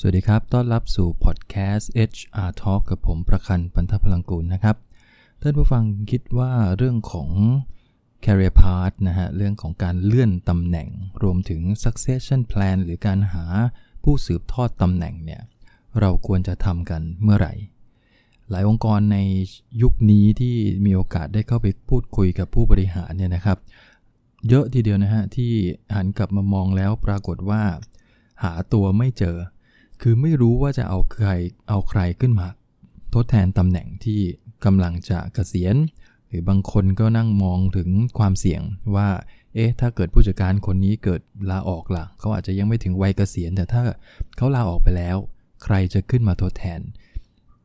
สวัสดีครับ ต้อนรับสู่พอดแคสต์ HR Talk กับผมประคันปันทพลังกูลนะครับ ท่านผู้ฟังคิดว่าเรื่องของ career path นะฮะ เรื่องของการเลื่อนตำแหน่ง รวมถึง succession plan หรือการหาผู้สืบทอดตำแหน่งเนี่ย เราควรจะทำกันเมื่อไหร่ หลายองค์กรในยุคนี้ที่มีโอกาสได้เข้าไปพูดคุยกับผู้บริหารเนี่ยนะครับ เยอะทีเดียวนะฮะที่หันกลับมามองแล้วปรากฏว่า หาตัวไม่เจอ คือไม่รู้ว่าจะเอาใครเอาใครขึ้นมา ทดแทนตำแหน่งที่กำลังจะเกษียณ หรือบางคนก็นั่งมองถึงความเสี่ยงว่า เอ๊ะ ถ้าเกิดผู้จัดการคนนี้เกิดลาออกล่ะ เขาอาจจะยังไม่ถึงวัยเกษียณ แต่ถ้าเขาลาออกไปแล้ว ใครจะขึ้นมาทดแทน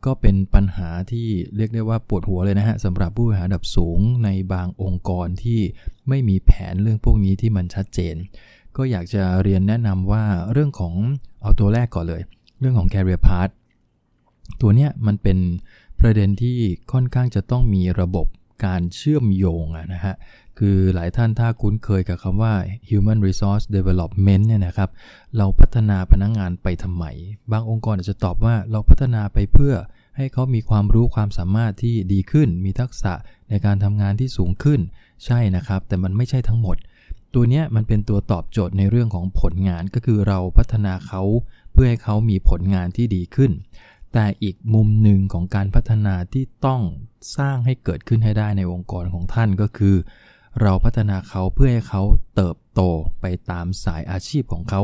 ก็เป็นปัญหาที่เรียกได้ว่าปวดหัวเลยนะฮะสำหรับผู้บริหารระดับสูงในบางองค์กรที่ไม่มีแผนเรื่องพวกนี้ที่มันชัดเจน ก็อยากจะเรียนแนะนำว่าเรื่องของเอาตัวแรกก่อนเลย เรื่องของ career path ตัวเนี้ยมันเป็นประเด็นที่ค่อนข้างจะต้องมีระบบการเชื่อมโยงอะนะฮะ คือหลายท่านถ้าคุ้นเคยกับคำว่า human resource development เนี่ยนะครับ เราพัฒนาพนักงงานไปทำไม บางองค์กรอาจจะตอบว่าเราพัฒนาไปเพื่อให้เขามีความรู้ความสามารถที่ดีขึ้น มีทักษะในการทำงานที่สูงขึ้น ใช่นะครับ แต่มันไม่ใช่ทั้งหมด ตัวเนี้ยมันเป็นตัวตอบโจทย์ในเรื่องของผลงานก็คือเราพัฒนาเขาเพื่อให้เขามีผลงานที่ดีขึ้น แต่อีกมุมหนึ่งของการพัฒนาที่ต้องสร้างให้เกิดขึ้นให้ได้ในองค์กรของท่านก็คือ เราพัฒนาเขาเพื่อให้เขาเติบโตไปตามสายอาชีพของเขา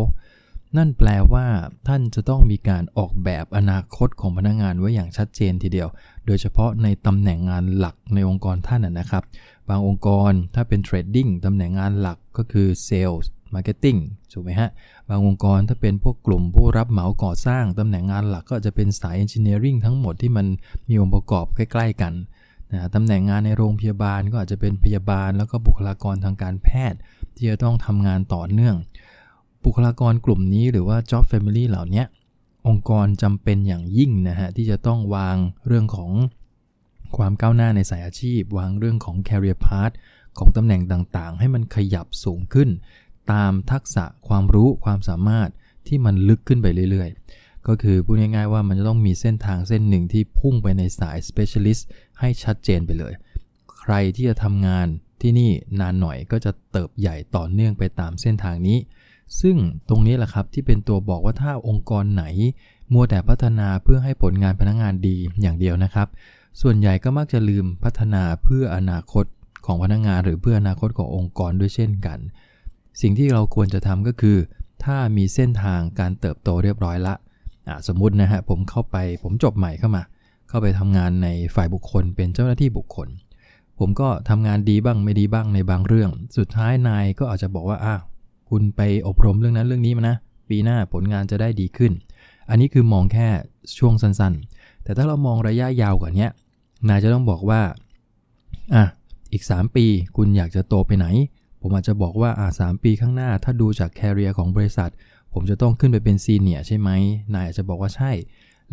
นั่นแปลว่าท่านจะต้องมีการออกแบบอนาคตของพนักงานไว้อย่างชัดเจนทีเดียว โดยเฉพาะในตำแหน่งงานหลักในองค์กรท่านนะครับ บางองค์กรถ้าเป็น trading ตำแหน่งงานหลักก็คือ sales marketing ถูกไหมฮะ บางองค์กรถ้าเป็นพวกกลุ่มผู้รับเหมาก่อสร้างตำแหน่งงานหลักก็จะเป็นสาย engineering ทั้งหมดที่มันมีองค์ประกอบใกล้ ๆ กันนะตำแหน่งงานในโรงพยาบาลก็อาจจะเป็นพยาบาล แล้วก็บุคลากรทางการแพทย์ ที่จะต้องทำงานต่อเนื่อง บุคลากรกลุ่มนี้หรือว่า job family เหล่านี้องค์กรจำเป็นอย่างยิ่งนะฮะ ที่จะต้องวางเรื่องของความก้าวหน้าในสายอาชีพ วางเรื่องของ career path ของตำแหน่งต่างๆ ให้มันขยับสูงขึ้น ตามทักษะความรู้ความสามารถที่มันลึกขึ้นไปเรื่อยๆ ก็คือพูดง่ายๆว่ามันจะต้องมีเส้นทางเส้นหนึ่งที่พุ่งไปในสาย specialist ให้ชัดเจนไปเลย ใครที่จะทำงานที่นี่นานหน่อยก็จะเติบใหญ่ต่อเนื่องไปตามเส้นทางนี้ ซึ่งตรงนี้แหละครับที่เป็นตัวบอกว่าถ้าองค์กรไหน มัวแต่พัฒนาเพื่อให้ผลงานพนักงงานดีอย่างเดียวนะครับ ส่วนใหญ่ก็มักจะลืมพัฒนาเพื่ออนาคตของพนักงงาน หรือเพื่ออนาคตขององค์กรด้วยเช่นกัน สิ่งที่เราควรจะทำก็คือ ถ้ามีเส้นทางการเติบโตเรียบร้อยละสมมุตินะฮะผมเข้าไปผมจบใหม่เข้ามา เข้าไปทำงานในฝ่ายบุคคล เป็นเจ้าหน้าที่บุคคล ผมก็ทำงานดีบ้างไม่ดีบ้างในบางเรื่อง สุดท้ายนายก็อาจจะบอกว่าอ้า คุณไปอบรมเรื่องนั้นเรื่องนี้มานะ ปีหน้าผลงานจะได้ดีขึ้น อันนี้คือมองแค่ช่วงสั้นๆ แต่ถ้าเรามองระยะยาวกว่านี้นายจะต้องบอกว่าอะอีก 3 ปีคุณอยากจะโตไปไหน ผมอาจจะบอกว่าอะสปีข้างหน้า ถ้าดูจากแคริเอร์ของบริษัท ผมจะต้องขึ้นไปเป็น senior ใช่ไหมนายอาจจะบอกว่าใช่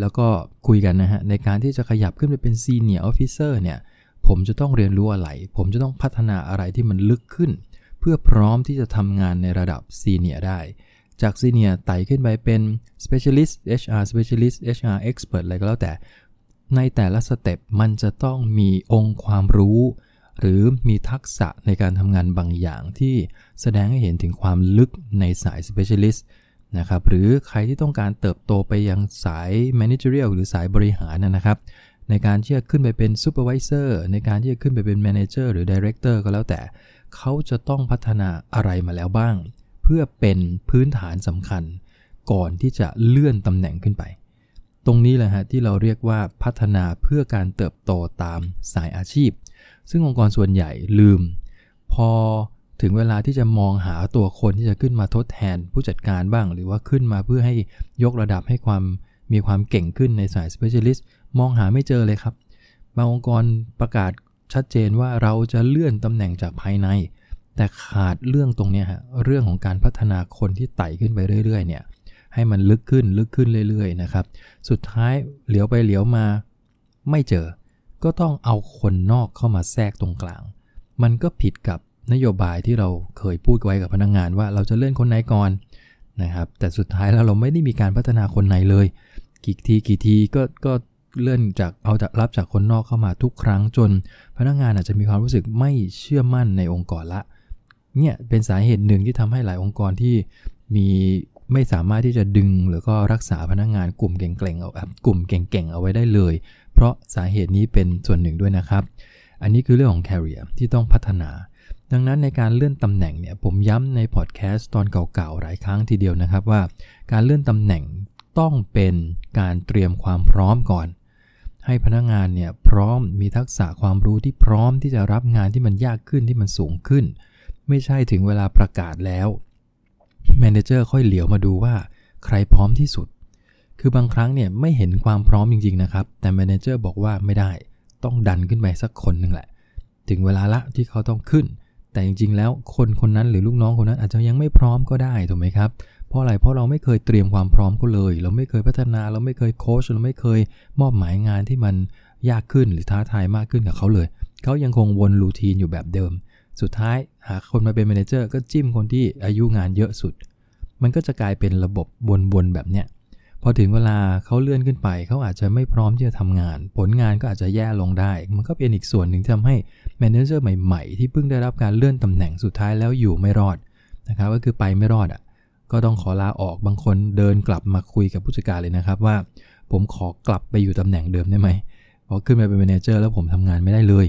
แล้วก็คุยกันนะฮะ ในการที่จะขยับขึ้นไปเป็น senior officer เนี่ย ผมจะต้องเรียนรู้อะไร ผมจะต้องพัฒนาอะไรที่มันลึกขึ้น เพื่อพร้อมที่จะทำงานในระดับ senior ได้ จาก senior ไต่ขึ้นไปเป็น specialist HR specialist HR expert อะไรก็แล้วแต่ ในแต่ละ step มันจะต้องมีองค์ความรู้ หรือมีทักษะในการทำงานบางอย่างที่แสดงให้เห็นถึงความลึกในสาย specialist นะครับหรือใครที่ต้องการเติบโตไปยังสาย managerial หรือสายบริหารนะครับ ในการที่จะขึ้นไปเป็น supervisor ในการที่จะขึ้นไปเป็น manager หรือ director ก็แล้วแต่ เขาจะต้องพัฒนาอะไรมาแล้วบ้าง เพื่อเป็นพื้นฐานสำคัญ ก่อนที่จะเลื่อนตำแหน่งขึ้นไป ตรงนี้แหละฮะที่เราเรียกว่าพัฒนาเพื่อการเติบโตตามสายอาชีพ ซึ่งองค์กรส่วนใหญ่ลืม พอถึงเวลาที่จะมองหาตัวคนที่จะขึ้นมาทดแทนผู้จัดการบ้าง หรือว่าขึ้นมาเพื่อให้ยกระดับให้ความ มีความเก่งขึ้นในสาย specialist มองหาไม่เจอเลยครับ บางองค์กรประกาศชัดเจนว่าเราจะเลื่อนตำแหน่งจากภายใน แต่ขาดเรื่องตรงนี้ฮะเรื่องของการพัฒนาคนที่ไต่ขึ้นไปเรื่อยๆเนี่ยให้มันลึกขึ้นลึกขึ้นเรื่อยๆนะครับ สุดท้ายเหลียวไปเหลียวมาไม่เจอ ก็ต้องเอาคนนอกเข้ามาแทรกตรงกลาง มันก็ผิดกับนโยบายที่เราเคยพูดไว้กับพนักงงานว่าเราจะเลื่อนคนไหนก่อนนะครับ แต่สุดท้ายแล้วเราไม่ได้มีการพัฒนาคนในเลย กี่ทีกี่ทีก็ก็เลื่อนจากเอาจากรับจากคนนอกเข้ามาทุกครั้งจน พนักงานอาจจะมีความรู้สึกไม่เชื่อมั่นในองค์กรละเนี่ยเป็นสาเหตุหนึ่งที่ทำให้หลายองค์กรที่มีไม่สามารถที่จะดึงหรือก็รักษาพนักงานกลุ่มเก่งๆเอากลุ่มเก่งๆเอาไว้ได้เลย เพราะสาเหตุนี้เป็นส่วนหนึ่งด้วยนะครับ อันนี้คือเรื่องของ career ที่ต้องพัฒนา ดังนั้นในการเลื่อนตำแหน่งเนี่ยผมย้ำในพอดแคสต์ตอนเก่าๆหลายครั้งทีเดียวนะครับว่า การเลื่อนตำแหน่ง ต้องเป็นการเตรียมความพร้อมก่อน ให้พนักงานเนี่ยพร้อมมีทักษะความรู้ที่พร้อมที่จะรับงานที่มันยากขึ้นที่มันสูงขึ้น ไม่ใช่ถึงเวลาประกาศแล้ว manager ค่อยเหลียวมาดูว่าใครพร้อมที่สุด คือบางครั้งเนี่ยไม่เห็นความพร้อมจริง ๆ นะครับ แต่ manager บอกว่าไม่ได้ ต้องดันขึ้นไปสักคนหนึ่งแหละ ถึงเวลาละที่เขาต้องขึ้น แต่จริง ๆ แล้วคนคนนั้นหรือลูกน้องคนนั้นอาจจะยังไม่พร้อมก็ได้ถูกไหมครับเพราะอะไรเพราะเราไม่เคยเตรียมความพร้อมก็เลย เราไม่เคยพัฒนาเราไม่เคยโค้ชเราไม่เคยมอบหมายงานที่มันยากขึ้นหรือท้าทายมากขึ้นกับเขาเลย เขายังคงวน routine อยู่แบบเดิม สุดท้ายหาคนมาเป็น manager ก็จิ้มคนที่อายุงานเยอะสุด มันก็จะกลายเป็นระบบวนๆแบบเนี้ยพอถึงเวลาเขาเลื่อนขึ้นไป เขาอาจจะไม่พร้อมที่จะทำงาน ผลงานก็อาจจะแย่ลงได้ มันก็เป็นอีกส่วนหนึ่งที่ทำให้ manager ใหม่ ๆ ที่เพิ่งได้รับการเลื่อนตำแหน่งสุดท้ายแล้วอยู่ไม่รอดนะครับก็คือไปไม่รอดอะ ก็ต้องขอลาออกบางคนเดินกลับมาคุยกับผู้จัดการเลยนะครับ ว่าผมขอกลับไปอยู่ตำแหน่งเดิมได้ไหมพอขึ้นไปเป็นแมเนเจอร์แล้วผมทำงานไม่ได้เลย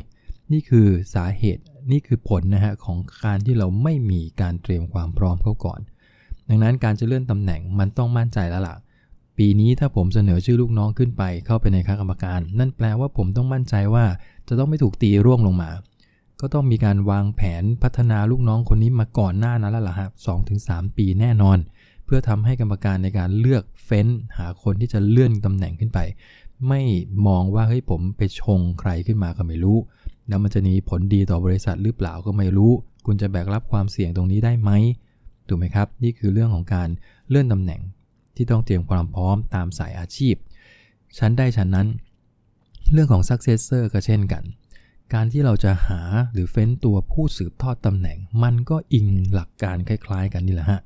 นี่คือสาเหตุนี่คือผลนะฮะของการที่เราไม่มีการเตรียมความพร้อมเขาก่อน ดังนั้นการจะเลื่อนตำแหน่งมันต้องมั่นใจแล้วล่ะ ปีนี้ถ้าผมเสนอชื่อลูกน้องขึ้นไปเข้าไปในคณะกรรมการ นั่นแปลว่าผมต้องมั่นใจว่าจะต้องไม่ถูกตีร่วงลงมา ก็ต้องมีการวางแผนพัฒนาลูกน้องคนนี้มาก่อนหน้านั้นแล้วล่ะครับสองถึงสปีแน่นอน เพื่อทำให้กรรมการในการเลือกเฟ้น หาคนที่จะเลื่อนตำแหน่งขึ้นไป ไม่มองว่าเฮ้ยผมไปชงใครขึ้นมาก็ไม่รู้ แล้วมันจะมีผลดีต่อบริษัทหรือเปล่าก็ไม่รู้ คุณจะแบกรับความเสี่ยงตรงนี้ได้ไหมถูกไหมครับ นี่คือเรื่องของการเลื่อนตำแหน่งที่ต้องเตรียมความพร้อมตามสายอาชีพชั้นได้ชั้นนั้น เรื่องของ successor ก็เช่นกัน การที่เราจะหาหรือเฟ้นตัวผู้สืบทอดตำแหน่ง มันก็อิงหลักการคล้าย ๆ กันนี่แหละฮะ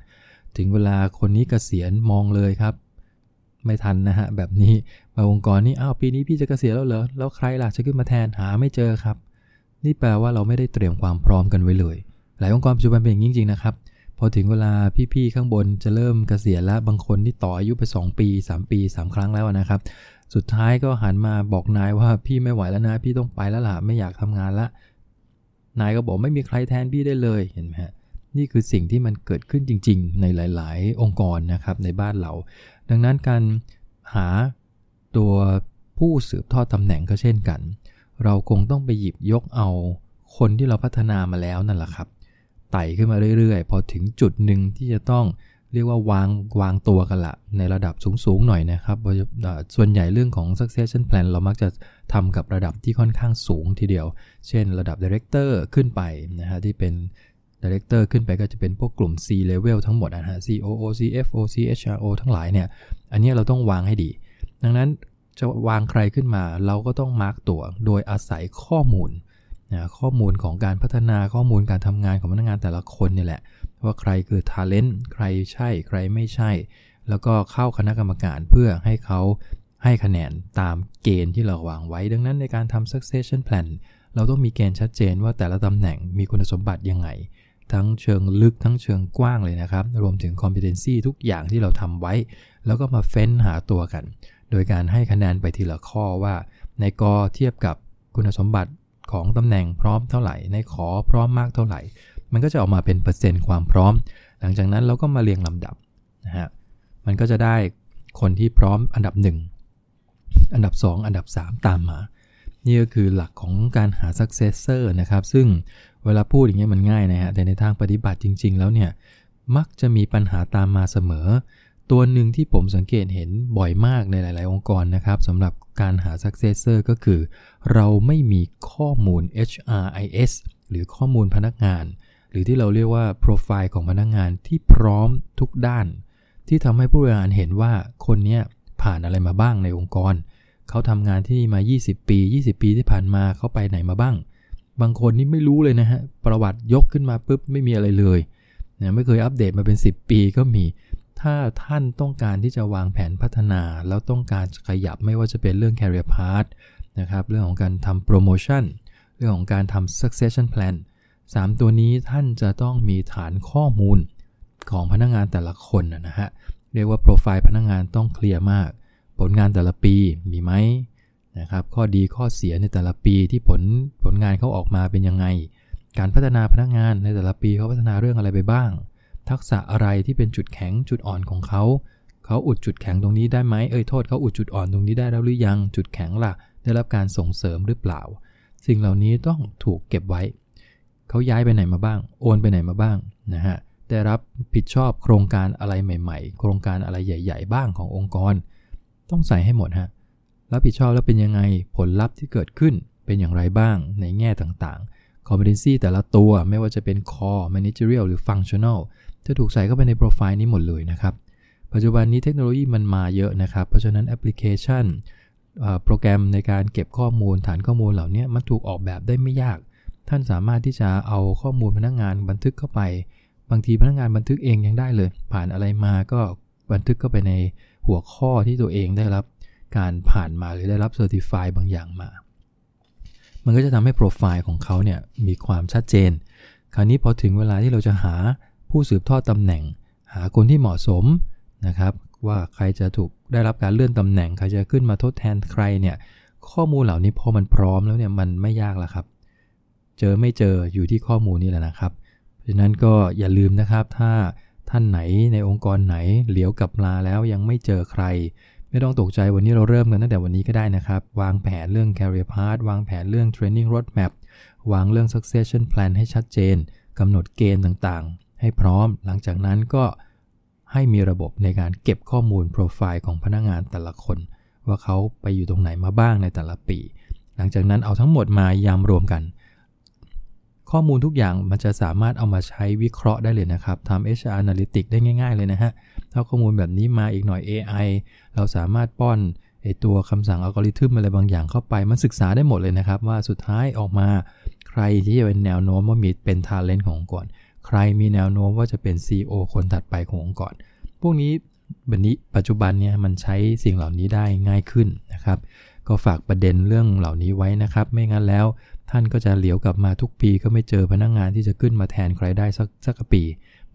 ถึงเวลาคนนี้กเกษียณมองเลยครับ ไม่ทันนะฮะ แบบนี้บางองค์กรนี่อ้าวปีนี้พี่จะเกษียณแล้วเหรอแล้วใครล่ะจะขึ้นมาแทนหาไม่เจอครับ นี่แปลว่าเราไม่ได้เตรียมความพร้อมกันไว้เลย หลายองค์กรปัจจุบันเป็นอย่างจริงๆนะครับพอถึงเวลาพี่ๆข้างบนจะเริ่มเกษียณแล้วบางคนที่ต่ออายุไป 2 ปี 3 ปี 3 ครั้งแล้วนะครับ สุดท้ายก็หันมาบอกนายว่าพี่ไม่ไหวแล้วนะ พี่ต้องไปแล้วล่ะไม่อยากทำงานละ นายก็บอกไม่มีใครแทนพี่ได้เลยเห็นไหมฮะนี่คือสิ่งที่มันเกิดขึ้นจริง ๆ ในหลาย ๆ องค์กรนะครับในบ้านเรา ดังนั้นการหาตัวผู้สืบทอดตำแหน่งก็เช่นกัน เราคงต้องไปหยิบยกเอาคนที่เราพัฒนามาแล้วนั่นแหละครับ ไต่ขึ้นมาเรื่อย ๆ พอถึงจุดหนึ่งที่จะต้อง เรียกว่าวางวางตัวกันละในระดับสูงๆหน่อยนะครับ ส่วนใหญ่เรื่องของ succession plan เรามักจะทำกับระดับที่ค่อนข้างสูงทีเดียว เช่นระดับ director ขึ้นไปนะฮะที่เป็น director ขึ้นไปก็จะเป็นพวกกลุ่ม C level ทั้งหมดนะฮะ COO CFO CHRO ทั้งหลายเนี่ย อันนี้เราต้องวางให้ดี ดังนั้นจะวางใครขึ้นมาเราก็ต้องมาร์กตัวโดยอาศัยข้อมูลนะข้อมูลของการพัฒนาข้อมูลการทำงานของพนักงานแต่ละคนนี่แหละ ว่าใครคือท ALENT ใครใช่ใครไม่ใช่ แล้วก็เข้าคณะกรรมการเพื่อให้เขาให้คะแนนตามเกณฑ์ที่เราวางไว้ ดังนั้นในการทำ succession plan เราต้องมีเกณฑ์ชัดเจนว่าแต่ละตำแหน่งมีคุณสมบัติยังไง ทั้งเชิงลึกทั้งเชิงกว้างเลยนะครับ รวมถึง competency ทุกอย่างที่เราทำไว้ แล้วก็มาเฟ้นหาตัวกัน โดยการให้คะแนนไปทีละข้อว่า ในกอเทียบกับคุณสมบัติของตำแหน่งพร้อมเท่าไหร่ ในขอพร้อมมากเท่าไหร่ มันก็จะออกมาเป็นเปอร์เซ็นต์ความพร้อม หลังจากนั้นเราก็มาเรียงลำดับนะฮะ มันก็จะได้คนที่พร้อมอันดับ 1 อันดับ 2 อันดับ 3 ตามมา นี่ก็คือหลักของการหา successor นะครับ ซึ่งเวลาพูดอย่างเงี้ยมันง่ายนะฮะ แต่ในทางปฏิบัติจริง ๆ แล้วเนี่ย มักจะมีปัญหาตามมาเสมอ ตัวหนึ่งที่ผมสังเกตเห็นบ่อยมากในหลาย ๆ องค์กรนะครับสำหรับการหา successor ก็คือ เราไม่มีข้อมูล HRIS หรือข้อมูลพนักงาน หรือที่เราเรียกว่าโปรไฟล์ของพนักงานที่พร้อมทุกด้าน ที่ทำให้ผู้บริหารเห็นว่าคนนี้ผ่านอะไรมาบ้างในองค์กร เขาทำงานที่นี่มา 20 ปี 20 ปีที่ผ่านมาเขาไปไหนมาบ้าง บางคนนี่ไม่รู้เลยนะฮะ ประวัติยกขึ้นมาปุ๊บไม่มีอะไรเลยนะไม่เคยอัปเดตมาเป็น 10 ปีก็มี ถ้าท่านต้องการที่จะวางแผนพัฒนา แล้วต้องการขยับไม่ว่าจะเป็นเรื่อง career path นะครับ เรื่องของการทำ promotion เรื่องของการทำ succession plan 3 ตัวนี้ท่านจะต้องมีฐานข้อมูลของพนักงงานแต่ละคนนะฮะ เรียกว่าโปรไฟล์พนักงงานต้องเคลียร์มาก ผลงานแต่ละปีมีไหมนะครับ ข้อดีข้อเสียในแต่ละปีที่ผลผลงานเขาออกมาเป็นยังไง การพัฒนาพนักงานในแต่ละปีเขาพัฒนาเรื่องอะไรไปบ้าง ทักษะอะไรที่เป็นจุดแข็งจุดอ่อนของเขาเขาอุดจุดแข็งตรงนี้ได้ไหมเอ้ยโทษเขาอุดจุดอ่อนตรงนี้ได้แล้วหรือยังจุดแข็งล่ะ ได้รับการส่งเสริมหรือเปล่า สิ่งเหล่านี้ต้องถูกเก็บไว้ เขาย้ายไปไหนมาบ้าง โอนไปไหนมาบ้างนะฮะได้รับผิดชอบโครงการอะไรใหม่ ๆ โครงการอะไรใหญ่ ๆ บ้างขององค์กร ต้องใส่ให้หมดฮะรับผิดชอบแล้วเป็นยังไงผลลัพธ์ที่เกิดขึ้นเป็นอย่างไรบ้างในแง่ต่างๆ competency แต่ละตัวไม่ว่าจะเป็น core managerial หรือ functional จะถูกใส่เข้าไปในโปรไฟล์นี้หมดเลยนะครับ ปัจจุบันนี้เทคโนโลยีมันมาเยอะนะครับ เพราะฉะนั้นแอปพลิเคชันโปรแกรมในการเก็บข้อมูลฐานข้อมูลเหล่านี้มันถูกออกแบบได้ไม่ยาก ท่านสามารถที่จะเอาข้อมูลพนักงงานบันทึกเข้าไป บางทีพนักงงานบันทึกเองยังได้เลย ผ่านอะไรมาก็บันทึกเข้าไปในหัวข้อที่ตัวเองได้รับการผ่านมาหรือได้รับเซอร์ติฟายบางอย่างมา มันก็จะทำให้โปรไฟล์ของเขาเนี่ยมีความชัดเจน คราวนี้พอถึงเวลาที่เราจะหาผู้สืบทอดตำแหน่ง หาคนที่เหมาะสมนะครับ ว่าใครจะถูกได้รับการเลื่อนตำแหน่ง ใครจะขึ้นมาทดแทนใครเนี่ยข้อมูลเหล่านี้พอมันพร้อมแล้วเนี่ยมันไม่ยากแล้วครับ เจอไม่เจออยู่ที่ข้อมูลนี่แหละนะครับ เพราะฉะนั้นก็อย่าลืมนะครับ ถ้าท่านไหนในองค์กรไหนเหลียวกลับมาแล้วยังไม่เจอใคร ไม่ต้องตกใจวันนี้เราเริ่มกันตั้งแต่วันนี้ก็ได้นะครับ วางแผนเรื่อง career path วางแผนเรื่อง training roadmap วางเรื่อง succession plan ให้ชัดเจนกำหนดเกณฑ์ต่างๆ ให้พร้อม หลังจากนั้นก็ให้มีระบบในการเก็บข้อมูลโปรไฟล์ของพนักงงานแต่ละคน ว่าเขาไปอยู่ตรงไหนมาบ้างในแต่ละปี หลังจากนั้นเอาทั้งหมดมายามรวมกัน ข้อมูลทุกอย่างมันจะสามารถเอามาใช้วิเคราะห์ได้เลยนะครับทำ HR Analytics ได้ง่าย ๆ เลยนะฮะถ้าข้อมูลแบบนี้มาอีกหน่อย AI เราสามารถป้อนไอตัวคำสั่งอัลกอริทึมอะไรบางอย่างเข้าไป มันศึกษาได้หมดเลยนะครับ ว่าสุดท้ายออกมาใครที่จะเป็นแนวโน้มว่ามีเป็นทาเลนต์ขององค์กรใครมีแนวโน้มว่าจะเป็น CEO คนถัดไปขององค์กรพวกนี้แบบนี้ปัจจุบันเนี่ยมันใช้สิ่งเหล่านี้ได้ง่ายขึ้นนะครับ ก็ฝากประเด็นเรื่องเหล่านี้ไว้นะครับ ไม่งั้นแล้ว ท่านก็จะเหลียวกลับมาทุกปีก็ไม่เจอพนักงงานที่จะขึ้นมาแทนใครได้สักสักปี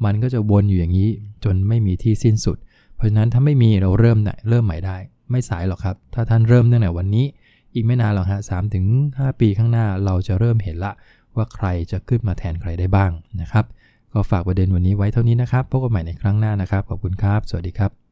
มันก็จะวนอยู่อย่างนี้จนไม่มีที่สิ้นสุด เพราะฉะนั้นถ้าไม่มีเราเริ่มเริ่มใหม่ได้ ไม่สายหรอกครับ ถ้าท่านเริ่มตั้งแต่วันนี้ อีกไม่นานหรอกฮะสามถึงห้าปีข้างหน้าเราจะเริ่มเห็นละ ว่าใครจะขึ้นมาแทนใครได้บ้างนะครับ ก็ฝากประเด็นวันนี้ไว้เท่านี้นะครับพบกันใหม่ในครั้งหน้านะครับขอบคุณครับ สวัสดีครับ